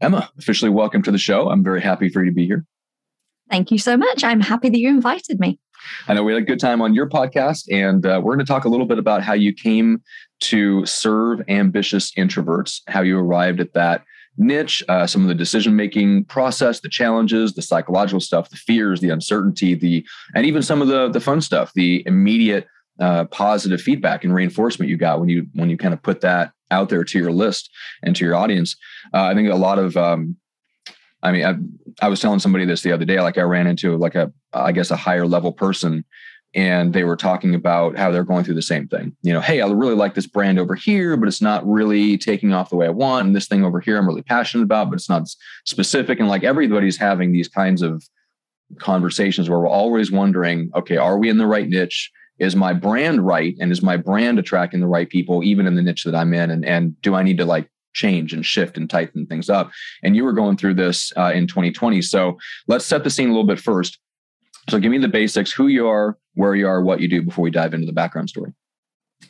Emma, officially welcome to the show. I'm very happy for you to be here. Thank you so much. I'm happy that you invited me. I know we had a good time on your podcast, and uh, we're going to talk a little bit about how you came to serve ambitious introverts, how you arrived at that niche, uh, some of the decision making process, the challenges, the psychological stuff, the fears, the uncertainty, the and even some of the the fun stuff, the immediate uh, positive feedback and reinforcement you got when you when you kind of put that out there to your list and to your audience. Uh, I think a lot of, um, I mean, I, I was telling somebody this the other day. Like I ran into like a, I guess a higher level person, and they were talking about how they're going through the same thing. You know, hey, I really like this brand over here, but it's not really taking off the way I want. And this thing over here, I'm really passionate about, but it's not specific. And like everybody's having these kinds of conversations where we're always wondering, okay, are we in the right niche? Is my brand right and is my brand attracting the right people even in the niche that i'm in? And, and do i need to like change and shift and tighten things up? And you were going through this uh, in 2020 so let's set the scene a little bit first. So give me the basics who you are where you are what you do before we dive into the background story.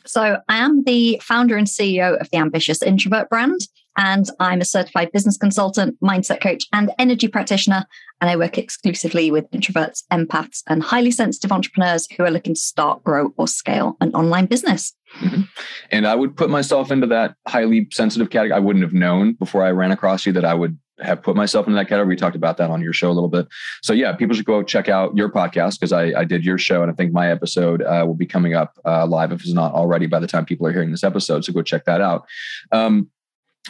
So I am the founder and CEO of the Ambitious Introvert brand, and I'm a certified business consultant, mindset coach, and energy practitioner. And I work exclusively with introverts, empaths, and highly sensitive entrepreneurs who are looking to start, grow, or scale an online business. Mm-hmm. And I would put myself into that highly sensitive category. I wouldn't have known before I ran across you that I would have put myself in that category. We talked about that on your show a little bit. So yeah, people should go check out your podcast because I, I did your show and I think my episode uh, will be coming up uh, live if it's not already by the time people are hearing this episode. So go check that out. Um,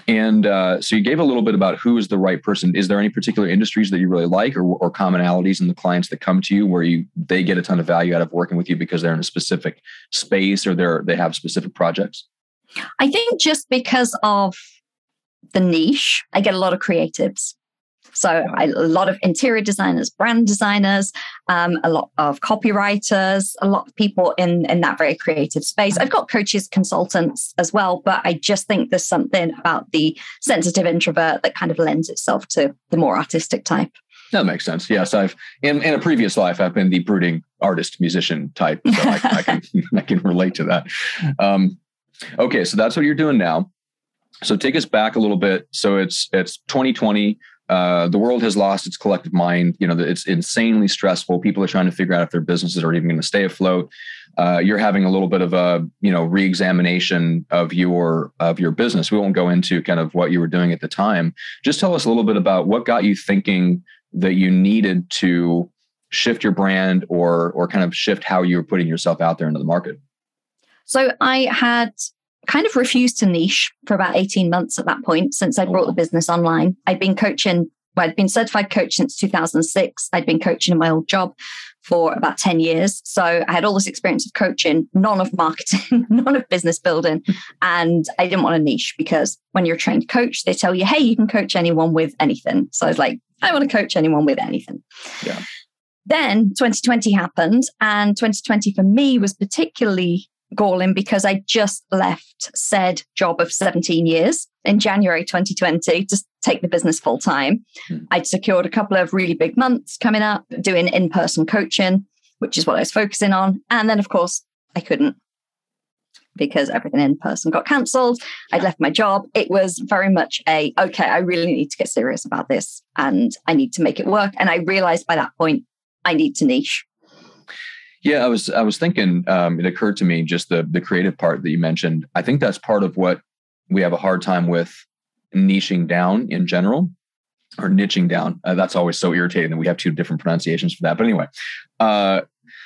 and uh, so you gave a little bit about who is the right person. Is there any particular industries that you really like or, or commonalities in the clients that come to you where you they get a ton of value out of working with you because they're in a specific space or they're they have specific projects? I think just because of the niche, I get a lot of creatives. So I, a lot of interior designers, brand designers, um, a lot of copywriters, a lot of people in in that very creative space. I've got coaches, consultants as well, but I just think there's something about the sensitive introvert that kind of lends itself to the more artistic type. That makes sense. Yes, I've in, in a previous life I've been the brooding artist musician type, so I, I, can I can relate to that. Um, okay, so that's what you're doing now. So take us back a little bit. So it's it's 2020. Uh, the world has lost its collective mind. You know, it's insanely stressful. People are trying to figure out if their businesses are even going to stay afloat. Uh, you're having a little bit of a you know reexamination of your of your business. We won't go into kind of what you were doing at the time. Just tell us a little bit about what got you thinking that you needed to shift your brand or or kind of shift how you were putting yourself out there into the market. So I had kind of refused to niche for about 18 months at that point since I oh, brought the business online. I'd been coaching, well, I'd been certified coach since 2006. I'd been coaching in my old job for about 10 years. So I had all this experience of coaching, none of marketing, none of business building. And I didn't want to niche because when you're a trained coach, they tell you, hey, you can coach anyone with anything. So I was like, I want to coach anyone with anything. Yeah. Then 2020 happened, and 2020 for me was particularly galling because I just left said job of 17 years in January 2020 to take the business full time. Mm. I'd secured a couple of really big months coming up doing in person coaching, which is what I was focusing on. And then, of course, I couldn't because everything in person got cancelled. I'd left my job. It was very much a, okay, I really need to get serious about this and I need to make it work. And I realized by that point, I need to niche. Yeah, I was I was thinking. Um, it occurred to me just the the creative part that you mentioned. I think that's part of what we have a hard time with niching down in general, or niching down. Uh, that's always so irritating that we have two different pronunciations for that. But anyway, uh,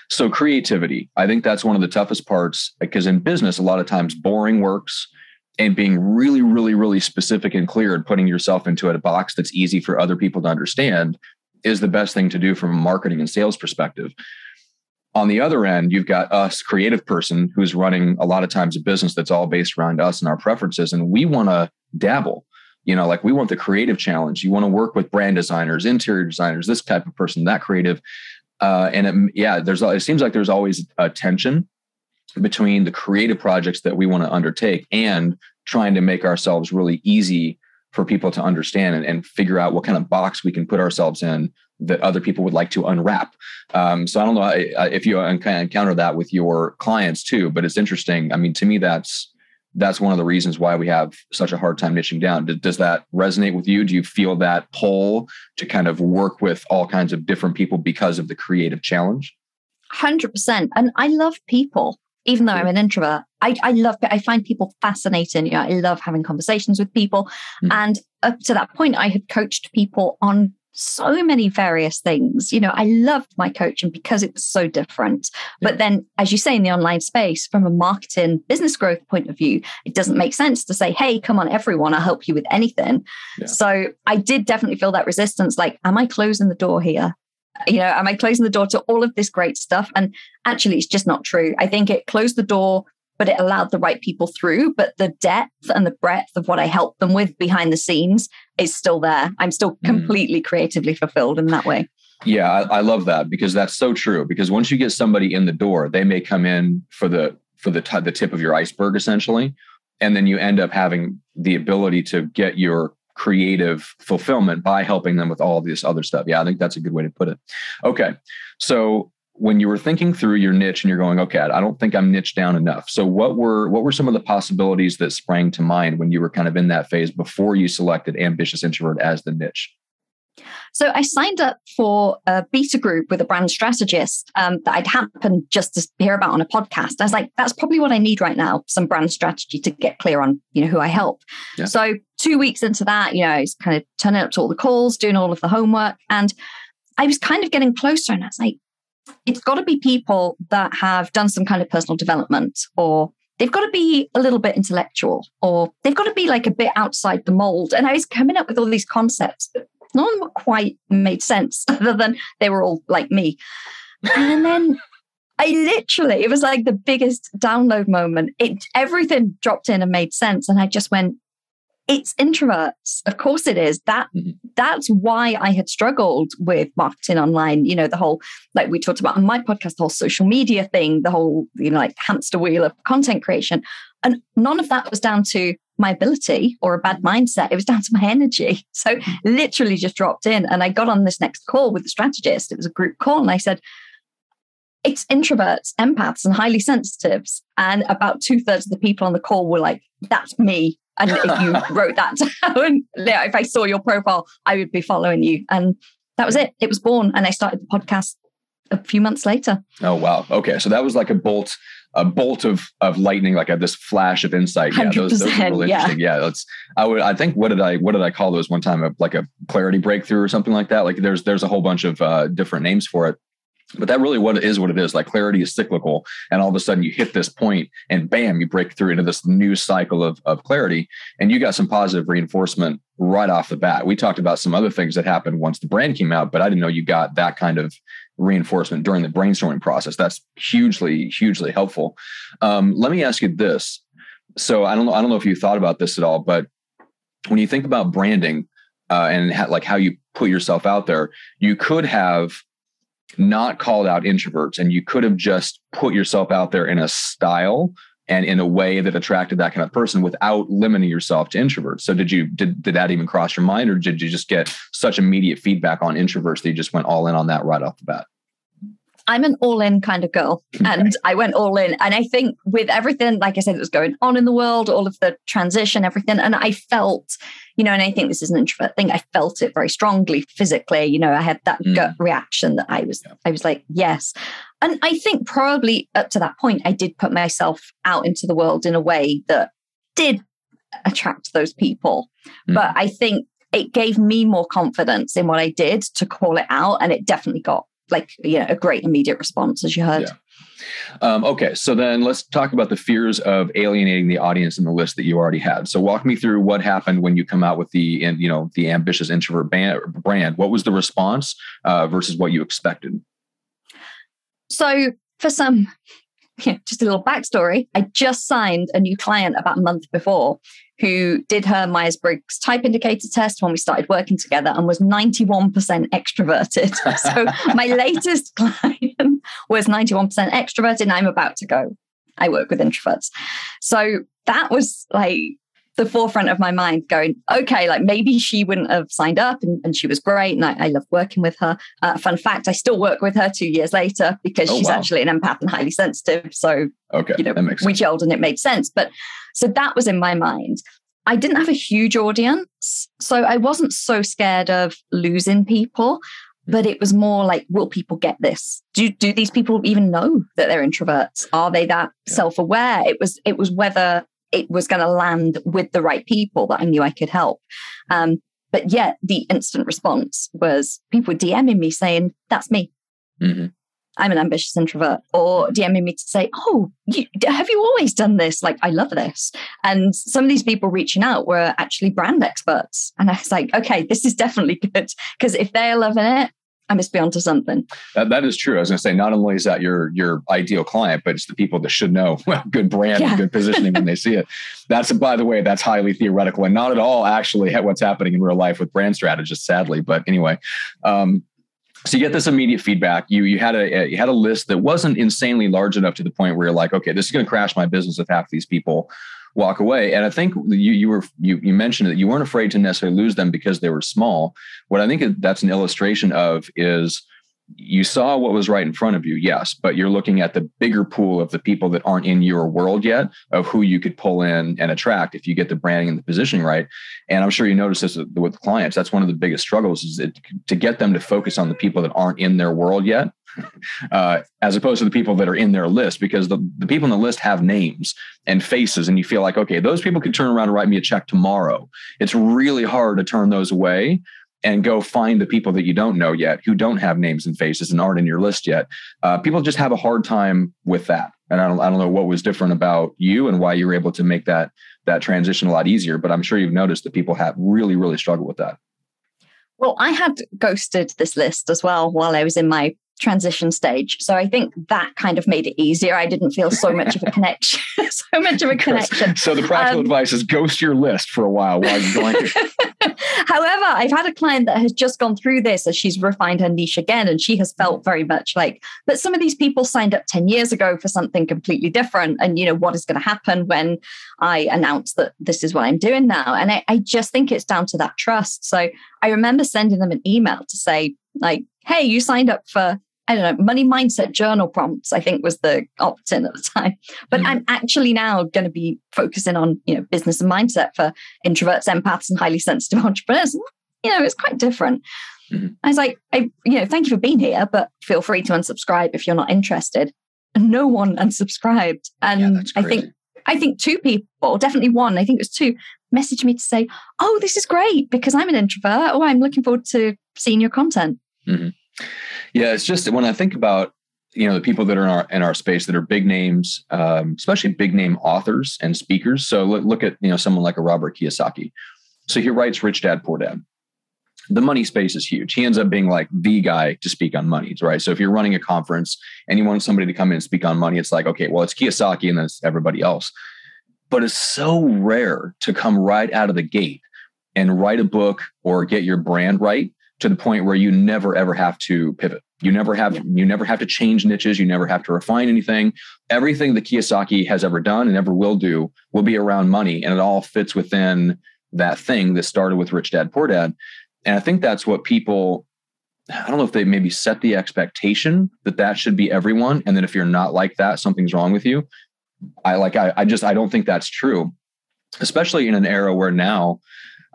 so creativity. I think that's one of the toughest parts because in business, a lot of times boring works. And being really, really, really specific and clear and putting yourself into a box that's easy for other people to understand is the best thing to do from a marketing and sales perspective on the other end, you've got us, creative person, who's running a lot of times a business that's all based around us and our preferences. And we want to dabble. You know, like we want the creative challenge. You want to work with brand designers, interior designers, this type of person, that creative. Uh, and it, yeah, there's it seems like there's always a tension between the creative projects that we want to undertake and trying to make ourselves really easy for people to understand and, and figure out what kind of box we can put ourselves in that other people would like to unwrap. Um, so I don't know if you encounter that with your clients too, but it's interesting. I mean, to me, that's that's one of the reasons why we have such a hard time niching down. Does that resonate with you? Do you feel that pull to kind of work with all kinds of different people because of the creative challenge? 100%. And I love people, even though I'm an introvert. I, I love, I find people fascinating. You know, I love having conversations with people. Mm-hmm. And up to that point, I had coached people on so many various things. You know, I loved my coaching because it was so different. But then, as you say, in the online space, from a marketing business growth point of view, it doesn't make sense to say, hey, come on, everyone, I'll help you with anything. Yeah. So I did definitely feel that resistance like, am I closing the door here? You know, am I closing the door to all of this great stuff? And actually, it's just not true. I think it closed the door but it allowed the right people through. But the depth and the breadth of what I helped them with behind the scenes is still there. I'm still mm. completely mm. creatively fulfilled in that way. Yeah, I, I, love that because that's so true. Because once you get somebody in the door, they may come in for the for the t- the tip of your iceberg essentially, and then you end up having the ability to get your creative fulfillment by helping them with all this other stuff. Yeah, I think that's a good way to put it. Okay, so when you were thinking through your niche and you're going, okay, I don't think I'm niche down enough. So what were what were some of the possibilities that sprang to mind when you were kind of in that phase before you selected ambitious introvert as the niche? So I signed up for a beta group with a brand strategist um, that I'd happened just to hear about on a podcast. I was like, that's probably what I need right now, some brand strategy to get clear on, you know, who I help. Yeah. So two weeks into that, you know, I was kind of turning up to all the calls, doing all of the homework. And I was kind of getting closer and I was like, it's got to be people that have done some kind of personal development or they've got to be a little bit intellectual or they've got to be like a bit outside the mold. And I was coming up with all these concepts, but none of them quite made sense other than they were all like me. And then I literally, it was like the biggest download moment. It everything dropped in and made sense. And I just went, it's introverts of course it is that mm-hmm. that's why i had struggled with marketing online you know the whole like we talked about on my podcast the whole social media thing the whole you know like hamster wheel of content creation and none of that was down to my ability or a bad mindset it was down to my energy so mm-hmm. literally just dropped in and i got on this next call with the strategist it was a group call and i said it's introverts, empaths, and highly sensitives. And about two thirds of the people on the call were like, that's me. And if you wrote that down, if I saw your profile, I would be following you. And that was it. It was born. And I started the podcast a few months later. Oh wow. Okay. So that was like a bolt, a bolt of of lightning, like a, this flash of insight. Yeah, those, those are really yeah. interesting. Yeah. That's I would I think what did I what did I call those one time? A, like a clarity breakthrough or something like that. Like there's there's a whole bunch of uh, different names for it but that really what it is what it is like clarity is cyclical and all of a sudden you hit this point and bam you break through into this new cycle of, of clarity and you got some positive reinforcement right off the bat. We talked about some other things that happened once the brand came out but i didn't know you got that kind of reinforcement during the brainstorming process. That's hugely hugely helpful. Um, let me ask you this. So i don't know i don't know if you thought about this at all but when you think about branding uh, and ha- like how you put yourself out there you could have not called out introverts and you could have just put yourself out there in a style and in a way that attracted that kind of person without limiting yourself to introverts. So did you did, did that even cross your mind or did you just get such immediate feedback on introverts that you just went all in on that right off the bat? I'm an all in kind of girl. And I went all in. And I think with everything, like I said, that was going on in the world, all of the transition, everything. And I felt, you know, and I think this is an introvert thing. I felt it very strongly physically. You know, I had that mm. gut reaction that I was, yeah. I was like, yes. And I think probably up to that point, I did put myself out into the world in a way that did attract those people. Mm. But I think it gave me more confidence in what I did to call it out. And it definitely got like you know a great immediate response as you heard. Yeah. Um, okay, so then let's talk about the fears of alienating the audience in the list that you already had. So walk me through what happened when you come out with the and you know the ambitious introvert brand. What was the response uh, versus what you expected? So for some just a little backstory. I just signed a new client about a month before who did her Myers Briggs type indicator test when we started working together and was 91% extroverted. so my latest client was 91% extroverted, and I'm about to go. I work with introverts. So that was like the forefront of my mind going, okay, like maybe she wouldn't have signed up and, and she was great. And I, I love working with her. Uh, fun fact, I still work with her two years later because oh, she's wow. actually an empath and highly sensitive. So, okay, you know, we gelled and it made sense. But So that was in my mind. I didn't have a huge audience. So I wasn't so scared of losing people, but it was more like, will people get this? Do, do these people even know that they're introverts? Are they that yeah. self-aware? It was, it was whether it was going to land with the right people that I knew I could help. Um, but yet the instant response was people DMing me saying, that's me. Mm-hmm. I'm an ambitious introvert, or DMing me to say, "Oh, you, have you always done this? Like, I love this." And some of these people reaching out were actually brand experts, and I was like, "Okay, this is definitely good because if they're loving it, I must be onto something." That, that is true. I was going to say, not only is that your your ideal client, but it's the people that should know good brand yeah. and good positioning when they see it. That's by the way, that's highly theoretical and not at all actually what's happening in real life with brand strategists, sadly. But anyway. Um, so you get this immediate feedback. You you had a you had a list that wasn't insanely large enough to the point where you're like, okay, this is going to crash my business if half these people walk away. And I think you you were you you mentioned that you weren't afraid to necessarily lose them because they were small. What I think that's an illustration of is you saw what was right in front of you, yes, but you're looking at the bigger pool of the people that aren't in your world yet of who you could pull in and attract if you get the branding and the positioning right. And I'm sure you notice this with clients. That's one of the biggest struggles is it, to get them to focus on the people that aren't in their world yet, uh, as opposed to the people that are in their list, because the, the people in the list have names and faces, and you feel like, okay, those people could turn around and write me a check tomorrow. It's really hard to turn those away and go find the people that you don't know yet who don't have names and faces and aren't in your list yet. Uh, people just have a hard time with that. And I don't, I don't know what was different about you and why you were able to make that that transition a lot easier. But I'm sure you've noticed that people have really, really struggled with that. Well, I had ghosted this list as well while I was in my transition stage. So I think that kind of made it easier. I didn't feel so much of a connection, so much of a connection. So the practical um, advice is ghost your list for a while while you're going. However, I've had a client that has just gone through this as she's refined her niche again, and she has felt very much like, but some of these people signed up 10 years ago for something completely different. And, you know, what is going to happen when I announce that this is what I'm doing now? And I, I just think it's down to that trust. So I remember sending them an email to say, like, hey, you signed up for I don't know, money mindset journal prompts, I think was the opt-in at the time. But mm. I'm actually now going to be focusing on, you know, business and mindset for introverts, empaths, and highly sensitive entrepreneurs. You know, it's quite different. Mm-hmm. I was like, I, you know, thank you for being here, but feel free to unsubscribe if you're not interested. And no one unsubscribed. And yeah, I think I think two people, definitely one, I think it was two, messaged me to say, Oh, this is great because I'm an introvert. Oh, I'm looking forward to seeing your content. Mm-hmm. Yeah, it's just when I think about you know the people that are in our in our space that are big names, um, especially big name authors and speakers. So look, look at you know someone like a Robert Kiyosaki. So he writes Rich Dad Poor Dad. The money space is huge. He ends up being like the guy to speak on money, right? So if you're running a conference and you want somebody to come in and speak on money, it's like okay, well it's Kiyosaki and then it's everybody else. But it's so rare to come right out of the gate and write a book or get your brand right to the point where you never ever have to pivot. You never have you never have to change niches. You never have to refine anything. Everything that Kiyosaki has ever done and ever will do will be around money, and it all fits within that thing that started with Rich Dad Poor Dad. And I think that's what people. I don't know if they maybe set the expectation that that should be everyone, and that if you're not like that, something's wrong with you. I like I, I just I don't think that's true, especially in an era where now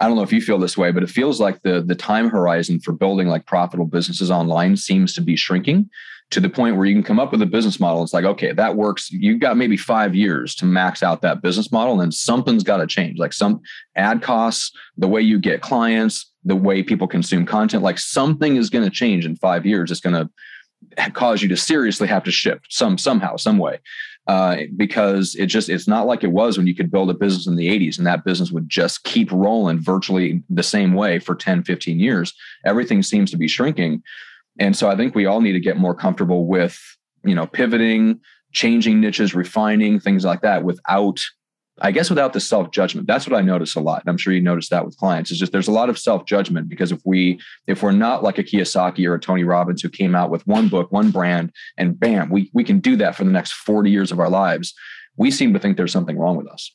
I don't know if you feel this way, but it feels like the the time horizon for building like profitable businesses online seems to be shrinking to the point where you can come up with a business model. It's like, okay, that works. You've got maybe five years to max out that business model, and then something's got to change. Like some ad costs, the way you get clients, the way people consume content, like something is going to change in five years. It's going to cause you to seriously have to shift some somehow, some way uh, because it just it's not like it was when you could build a business in the 80s and that business would just keep rolling virtually the same way for 10 15 years. Everything seems to be shrinking. And so i think we all need to get more comfortable with you know pivoting changing niches refining things like that without I guess without the self judgment, that's what I notice a lot. And I'm sure you notice that with clients. Is just there's a lot of self judgment because if we if we're not like a Kiyosaki or a Tony Robbins who came out with one book, one brand, and bam, we we can do that for the next 40 years of our lives, we seem to think there's something wrong with us.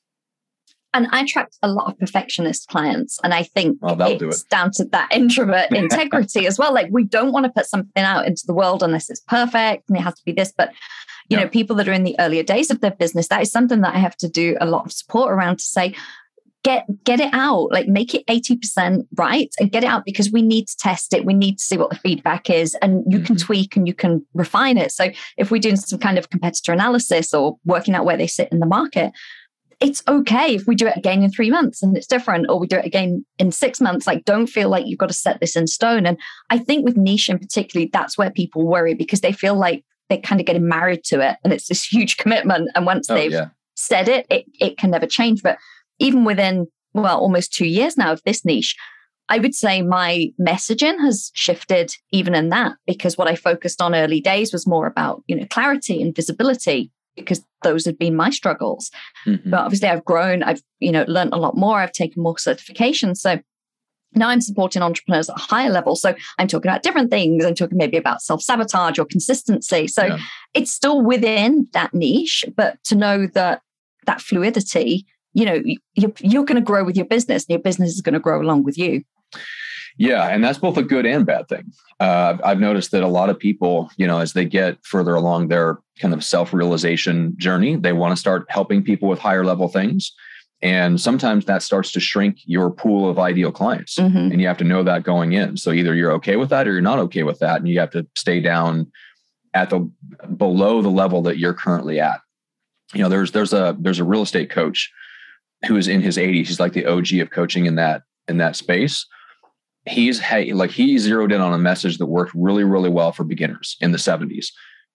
And I attract a lot of perfectionist clients. And I think well, it's do it. down to that introvert integrity as well. Like we don't want to put something out into the world unless it's perfect and it has to be this. But you yeah. know, people that are in the earlier days of their business, that is something that I have to do a lot of support around to say, get get it out like make it 80% right and get it out because we need to test it we need to see what the feedback is and you mm-hmm. can tweak and you can refine it so if we're doing some kind of competitor analysis or working out where they sit in the market it's okay if we do it again in three months and it's different, or we do it again in six months. Like, don't feel like you've got to set this in stone. And I think with niche in particularly, that's where people worry because they feel like they're kind of getting married to it and it's this huge commitment. And once oh, they've yeah. said it, it, it can never change. But even within, well, almost two years now of this niche, I would say my messaging has shifted even in that because what I focused on early days was more about, you know, clarity and visibility because those had been my struggles. Mm-hmm. But obviously I've grown, I've, you know, learned a lot more, I've taken more certifications. So now I'm supporting entrepreneurs at a higher level. So I'm talking about different things. I'm talking maybe about self sabotage or consistency. So yeah. it's still within that niche, but to know that that fluidity, you know, you're, you're going to grow with your business and your business is going to grow along with you. Yeah, and that's both a good and bad thing. Uh, I've noticed that a lot of people, you know, as they get further along their kind of self realization journey, they want to start helping people with higher level things. And sometimes that starts to shrink your pool of ideal clients. Mm-hmm. And you have to know that going in. So either you're okay with that or you're not okay with that. And you have to stay down at the below the level that you're currently at. You know, there's there's a there's a real estate coach who is in his 80s. He's like the OG of coaching in that in that space he's like he zeroed in on a message that worked really, really well for beginners in the 70s,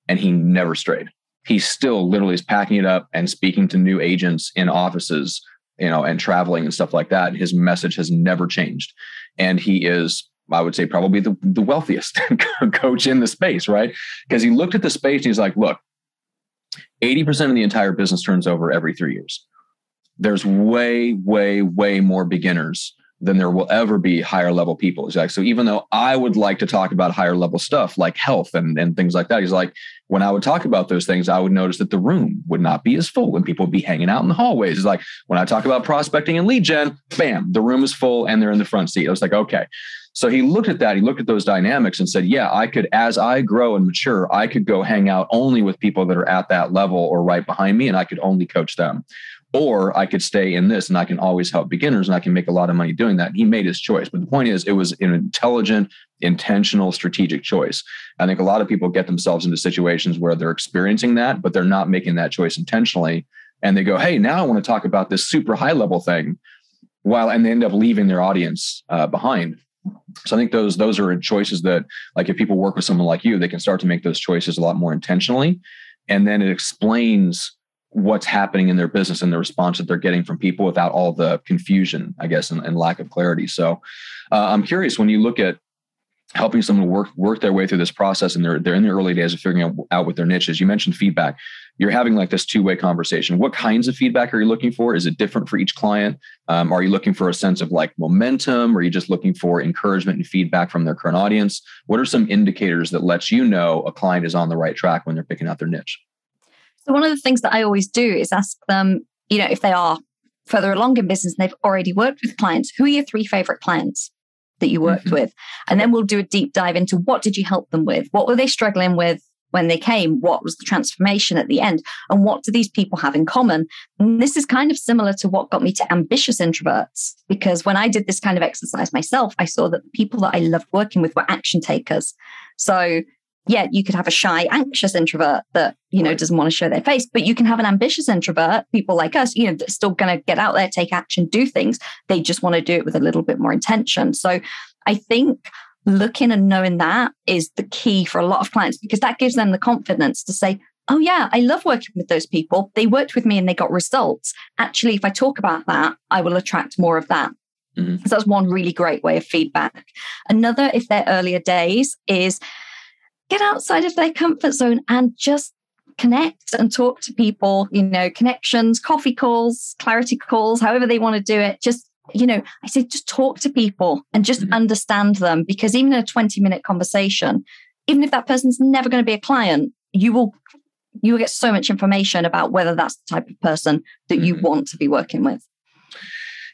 and he never strayed. He still literally is packing it up and speaking to new agents in offices, you know, and traveling and stuff like that. His message has never changed. And he is, I would say, probably the, the wealthiest coach in the space, right? Because he looked at the space and he's like, look, 80% of the entire business turns over every three years. There's way, way, way more beginners than there will ever be higher level people. He's like, so even though I would like to talk about higher level stuff like health and, and things like that, he's like, when I would talk about those things, I would notice that the room would not be as full when people would be hanging out in the hallways. He's like, when I talk about prospecting and lead gen, bam, the room is full and they're in the front seat. I was like, okay. So he looked at that, he looked at those dynamics and said, yeah, I could, as I grow and mature, I could go hang out only with people that are at that level or right behind me, and I could only coach them or I could stay in this and I can always help beginners and I can make a lot of money doing that. He made his choice. But the point is, it was an intelligent, intentional, strategic choice. I think a lot of people get themselves into situations where they're experiencing that, but they're not making that choice intentionally. And they go, hey, now I want to talk about this super high level thing. While and they end up leaving their audience uh, behind. So I think those those are choices that, like, if people work with someone like you, they can start to make those choices a lot more intentionally, and then it explains what's happening in their business and the response that they're getting from people without all the confusion, I guess, and, and lack of clarity. So uh, I'm curious when you look at helping someone work work their way through this process and they're they're in the early days of figuring out, out what their niche is. You mentioned feedback. You're having like this two way conversation. What kinds of feedback are you looking for? Is it different for each client? Um, are you looking for a sense of like momentum? Or are you just looking for encouragement and feedback from their current audience? What are some indicators that lets you know a client is on the right track when they're picking out their niche? One of the things that I always do is ask them, you know, if they are further along in business and they've already worked with clients, who are your three favorite clients that you worked mm-hmm. with? And then we'll do a deep dive into what did you help them with? What were they struggling with when they came? What was the transformation at the end? And what do these people have in common? And this is kind of similar to what got me to ambitious introverts, because when I did this kind of exercise myself, I saw that the people that I loved working with were action takers. So yeah, you could have a shy, anxious introvert that, you know, doesn't want to show their face, but you can have an ambitious introvert, people like us, you know, that's still going to get out there, take action, do things. They just want to do it with a little bit more intention. So I think looking and knowing that is the key for a lot of clients because that gives them the confidence to say, oh, yeah, I love working with those people. They worked with me and they got results. Actually, if I talk about that, I will attract more of that. Mm-hmm. So that's one really great way of feedback. Another, if they're earlier days, is get outside of their comfort zone and just connect and talk to people, you know, connections, coffee calls, clarity calls, however they want to do it. Just, you know, I say just talk to people and just mm-hmm. understand them because even in a 20 minute conversation, even if that person's never going to be a client, you will you will get so much information about whether that's the type of person that you mm-hmm. want to be working with.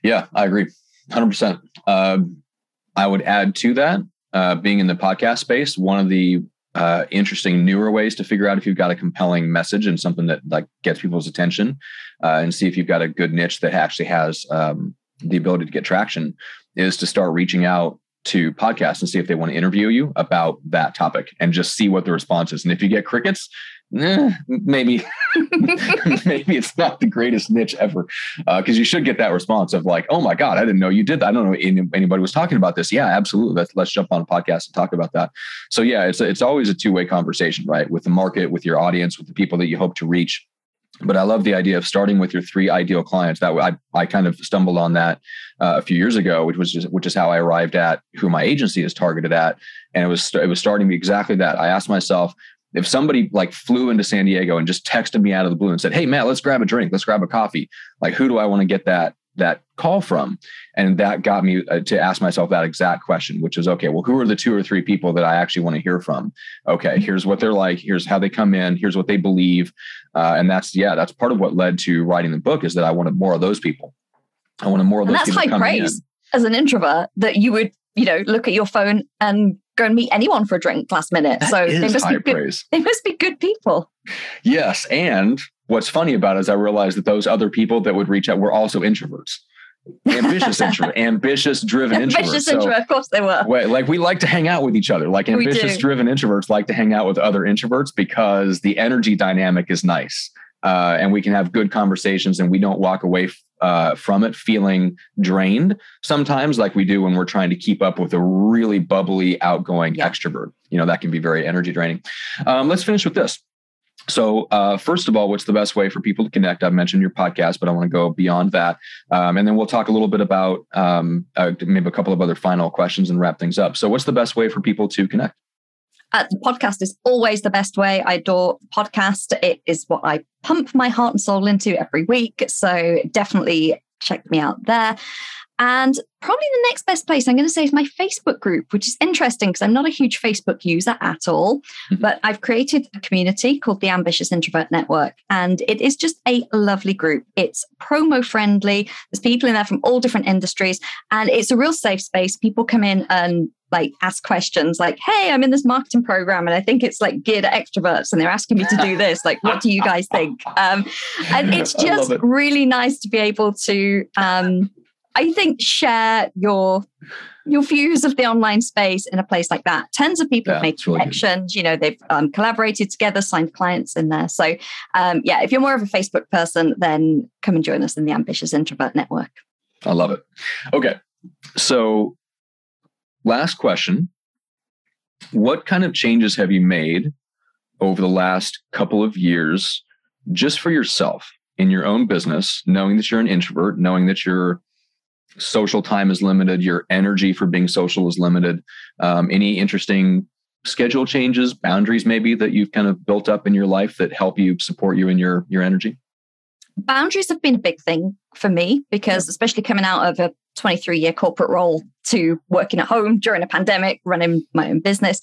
Yeah, I agree. 100%. Uh, I would add to that, uh, being in the podcast space, one of the uh, interesting newer ways to figure out if you've got a compelling message and something that like gets people's attention uh, and see if you've got a good niche that actually has um, the ability to get traction is to start reaching out to podcasts and see if they want to interview you about that topic and just see what the response is. And if you get crickets, eh, maybe maybe it's not the greatest niche ever because uh, you should get that response of like, oh my god, I didn't know you did that. I don't know anybody was talking about this. Yeah, absolutely. Let's let's jump on a podcast and talk about that. So yeah, it's it's always a two way conversation, right? With the market, with your audience, with the people that you hope to reach but I love the idea of starting with your three ideal clients. That I I kind of stumbled on that uh, a few years ago, which was just, which is how I arrived at who my agency is targeted at, and it was it was starting exactly that. I asked myself if somebody like flew into San Diego and just texted me out of the blue and said, "Hey Matt, let's grab a drink, let's grab a coffee," like who do I want to get that that call from and that got me uh, to ask myself that exact question which is okay well who are the two or three people that i actually want to hear from okay here's what they're like here's how they come in here's what they believe uh, and that's yeah that's part of what led to writing the book is that i wanted more of those people i wanted more of those people. that's high praise in. as an introvert that you would you know look at your phone and go and meet anyone for a drink last minute that so they must be good, praise. they must be good people yes and what's funny about it is I realized that those other people that would reach out were also introverts. ambitious introvert, ambitious driven introverts. Ambitious introvert, of course they were. Wait, like we like to hang out with each other. Like ambitious driven introverts like to hang out with other introverts because the energy dynamic is nice. Uh, and we can have good conversations and we don't walk away uh, from it feeling drained sometimes like we do when we're trying to keep up with a really bubbly outgoing yeah. extrovert you know that can be very energy draining um, let's finish with this so, uh, first of all, what's the best way for people to connect? I've mentioned your podcast, but I want to go beyond that. Um, and then we'll talk a little bit about um, uh, maybe a couple of other final questions and wrap things up. So, what's the best way for people to connect? Uh, the podcast is always the best way. I adore podcast. It is what I pump my heart and soul into every week. So, definitely check me out there. And probably the next best place I'm going to say is my Facebook group, which is interesting because I'm not a huge Facebook user at all. Mm-hmm. But I've created a community called the Ambitious Introvert Network. And it is just a lovely group. It's promo friendly. There's people in there from all different industries. And it's a real safe space. People come in and like ask questions like, hey, I'm in this marketing program and I think it's like geared at extroverts and they're asking me to do this. Like, what do you guys think? Um, and it's just it. really nice to be able to um, I think share your your views of the online space in a place like that. Tens of people yeah, have made connections. You know, they've um, collaborated together, signed clients in there. So, um, yeah, if you're more of a Facebook person, then come and join us in the Ambitious Introvert Network. I love it. Okay, so last question: What kind of changes have you made over the last couple of years, just for yourself in your own business, knowing that you're an introvert, knowing that you're social time is limited your energy for being social is limited. Um, any interesting schedule changes boundaries maybe that you've kind of built up in your life that help you support you in your your energy? Boundaries have been a big thing for me because especially coming out of a 23 year corporate role to working at home during a pandemic running my own business.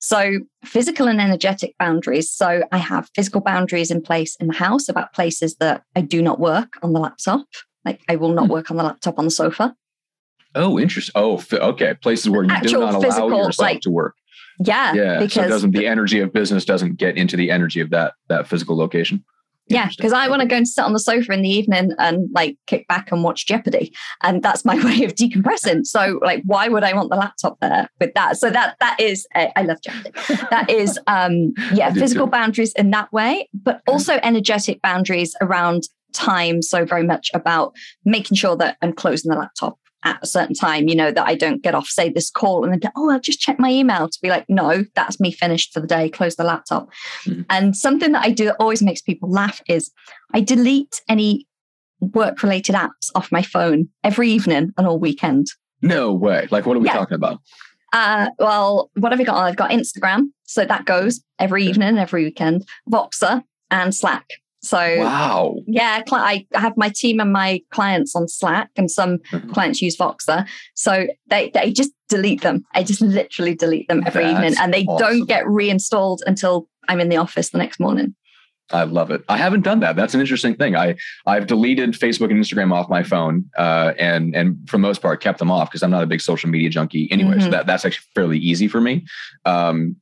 So physical and energetic boundaries. So i have physical boundaries in place in the house about places that i do not work on the laptop like I will not hmm. work on the laptop on the sofa. Oh, interesting. Oh, okay. Places where you Actual do not allow physical, yourself like, to work. Yeah. Yeah. Because so doesn't the energy of business doesn't get into the energy of that that physical location. Yeah, because I want to go and sit on the sofa in the evening and like kick back and watch Jeopardy, and that's my way of decompressing. So, like, why would I want the laptop there with that? So that that is, I love Jeopardy. That is, um, yeah, physical too. boundaries in that way, but also energetic boundaries around time. So very much about making sure that I'm closing the laptop at a certain time, you know, that I don't get off, say, this call and then, oh, I'll just check my email to be like, no, that's me finished for the day, close the laptop. Mm-hmm. And something that I do that always makes people laugh is I delete any work related apps off my phone every evening and all weekend. No way. Like, what are we yeah. talking about? Uh, well, what have I got? I've got Instagram. So that goes every evening, every weekend, Voxer and Slack. So wow, yeah, I have my team and my clients on Slack, and some mm-hmm. clients use Voxer. So they they just delete them. I just literally delete them every That's evening, and they awesome. don't get reinstalled until I'm in the office the next morning. I love it. I haven't done that. That's an interesting thing. I I've deleted Facebook and Instagram off my phone, uh, and and for the most part kept them off because I'm not a big social media junkie anyway. Mm-hmm. So that that's actually fairly easy for me. Um,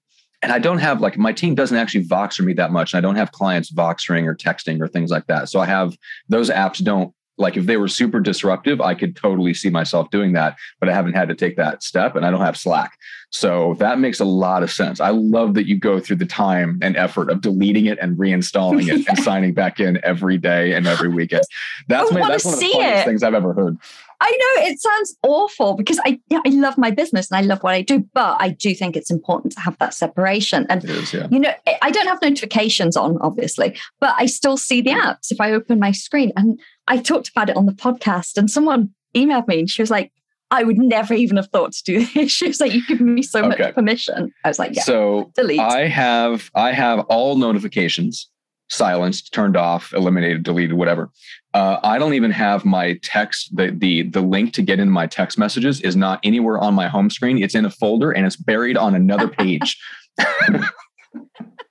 and I don't have like my team doesn't actually Voxer me that much, and I don't have clients Voxering or texting or things like that. So I have those apps don't like if they were super disruptive, I could totally see myself doing that, but I haven't had to take that step and I don't have Slack. So that makes a lot of sense. I love that you go through the time and effort of deleting it and reinstalling it and signing back in every day and every weekend. That's, my, that's one of the funniest it. things I've ever heard. I know it sounds awful because I yeah, I love my business and I love what I do, but I do think it's important to have that separation. And is, yeah. you know, I don't have notifications on, obviously, but I still see the mm. apps if I open my screen. And I talked about it on the podcast, and someone emailed me and she was like, I would never even have thought to do this. She was like, "You give me so okay. much permission." I was like, "Yeah." So delete. I have I have all notifications silenced, turned off, eliminated, deleted, whatever. Uh, I don't even have my text. The the the link to get into my text messages is not anywhere on my home screen. It's in a folder and it's buried on another page.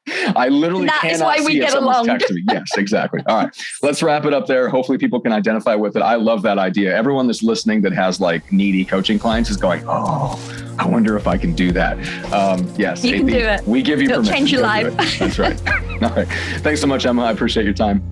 I literally that cannot is why we see get along. Yes, exactly. All right, let's wrap it up there. Hopefully, people can identify with it. I love that idea. Everyone that's listening that has like needy coaching clients is going, "Oh, I wonder if I can do that." Um, yes, you can do it. We give you It'll permission. Change your life. That's right. All right. Thanks so much, Emma. I appreciate your time.